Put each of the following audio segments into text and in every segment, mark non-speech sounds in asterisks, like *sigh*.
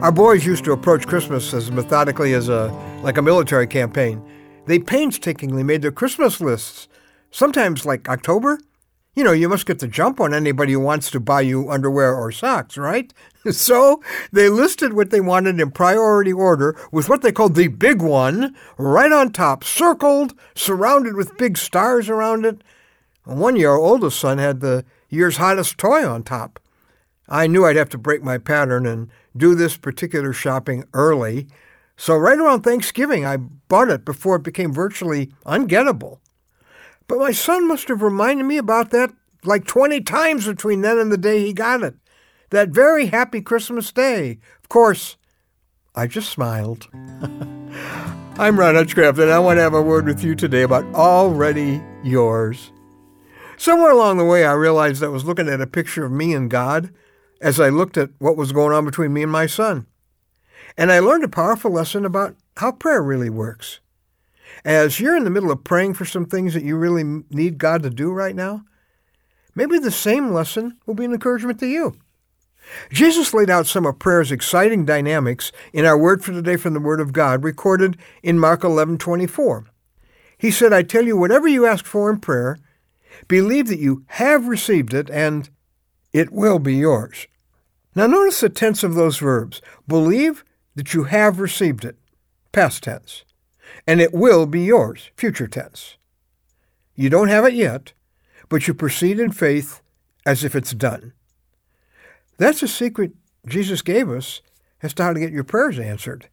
Our boys used to approach Christmas as methodically as a like a military campaign. They painstakingly made their Christmas lists, sometimes like October. You know, you must get the jump on anybody who wants to buy you underwear or socks, right? *laughs* So they listed what they wanted in priority order with what they called the big one right on top, circled, surrounded with big stars around it. One year, our oldest son had the year's hottest toy on top. I knew I'd have to break my pattern and do this particular shopping early. So right around Thanksgiving, I bought it before it became virtually ungettable. But my son must have reminded me about that like 20 times between then and the day he got it. That very happy Christmas day. Of course, I just smiled. *laughs* I'm Ron Hutchcraft, and I want to have a word with you today about Already Yours. Somewhere along the way, I realized I was looking at a picture of me and God as I looked at what was going on between me and my son. And I learned a powerful lesson about how prayer really works. As you're in the middle of praying for some things that you really need God to do right now, maybe the same lesson will be an encouragement to you. Jesus laid out some of prayer's exciting dynamics in our word for today from the Word of God, recorded in Mark 11:24. He said, "I tell you, whatever you ask for in prayer, believe that you have received it, and it will be yours." Now notice the tense of those verbs. Believe that you have received it, past tense, and it will be yours, future tense. You don't have it yet, but you proceed in faith as if it's done. That's a secret Jesus gave us as to how to get your prayers answered.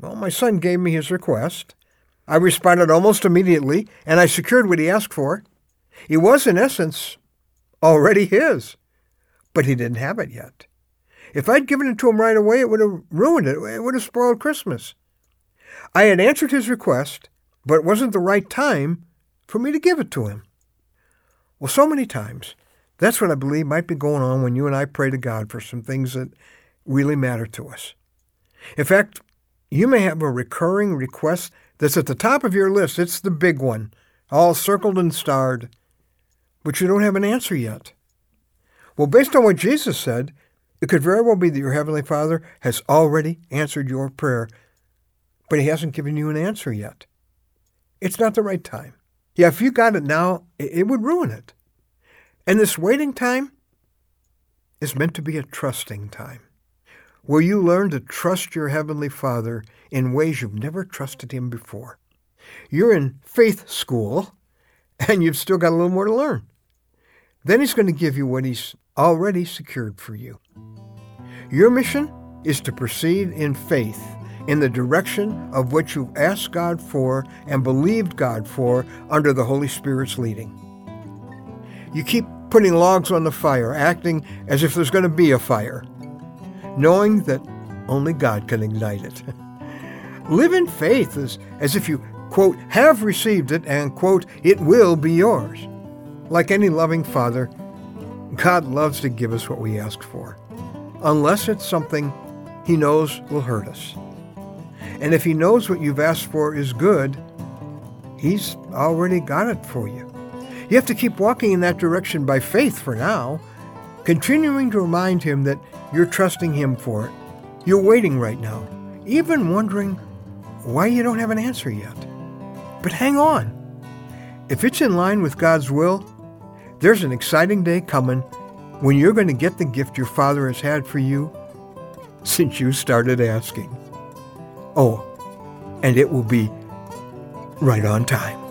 Well, my son gave me his request. I responded almost immediately, and I secured what he asked for. It was, in essence, already his, but he didn't have it yet. If I'd given it to him right away, it would have ruined it. It would have spoiled Christmas. I had answered his request, but it wasn't the right time for me to give it to him. Well, so many times, that's what I believe might be going on when you and I pray to God for some things that really matter to us. In fact, you may have a recurring request that's at the top of your list. It's the big one, all circled and starred, but you don't have an answer yet. Well, based on what Jesus said, it could very well be that your Heavenly Father has already answered your prayer, but He hasn't given you an answer yet. It's not the right time. Yeah, if you got it now, it would ruin it. And this waiting time is meant to be a trusting time, where you learn to trust your Heavenly Father in ways you've never trusted Him before. You're in faith school, and you've still got a little more to learn. Then He's going to give you what He's already secured for you. Your mission is to proceed in faith in the direction of what you've asked God for and believed God for under the Holy Spirit's leading. You keep putting logs on the fire, acting as if there's going to be a fire, knowing that only God can ignite it. *laughs* Live in faith as, as if you, quote, have received it and, quote, it will be yours. Like any loving father, God loves to give us what we ask for unless it's something he knows will hurt us. And if he knows what you've asked for is good, he's already got it for you. You have to keep walking in that direction by faith for now, continuing to remind him that you're trusting him for it. You're waiting right now, even wondering why you don't have an answer yet. But hang on. If it's in line with God's will, there's an exciting day coming when you're going to get the gift your Father has had for you since you started asking. Oh, and it will be right on time.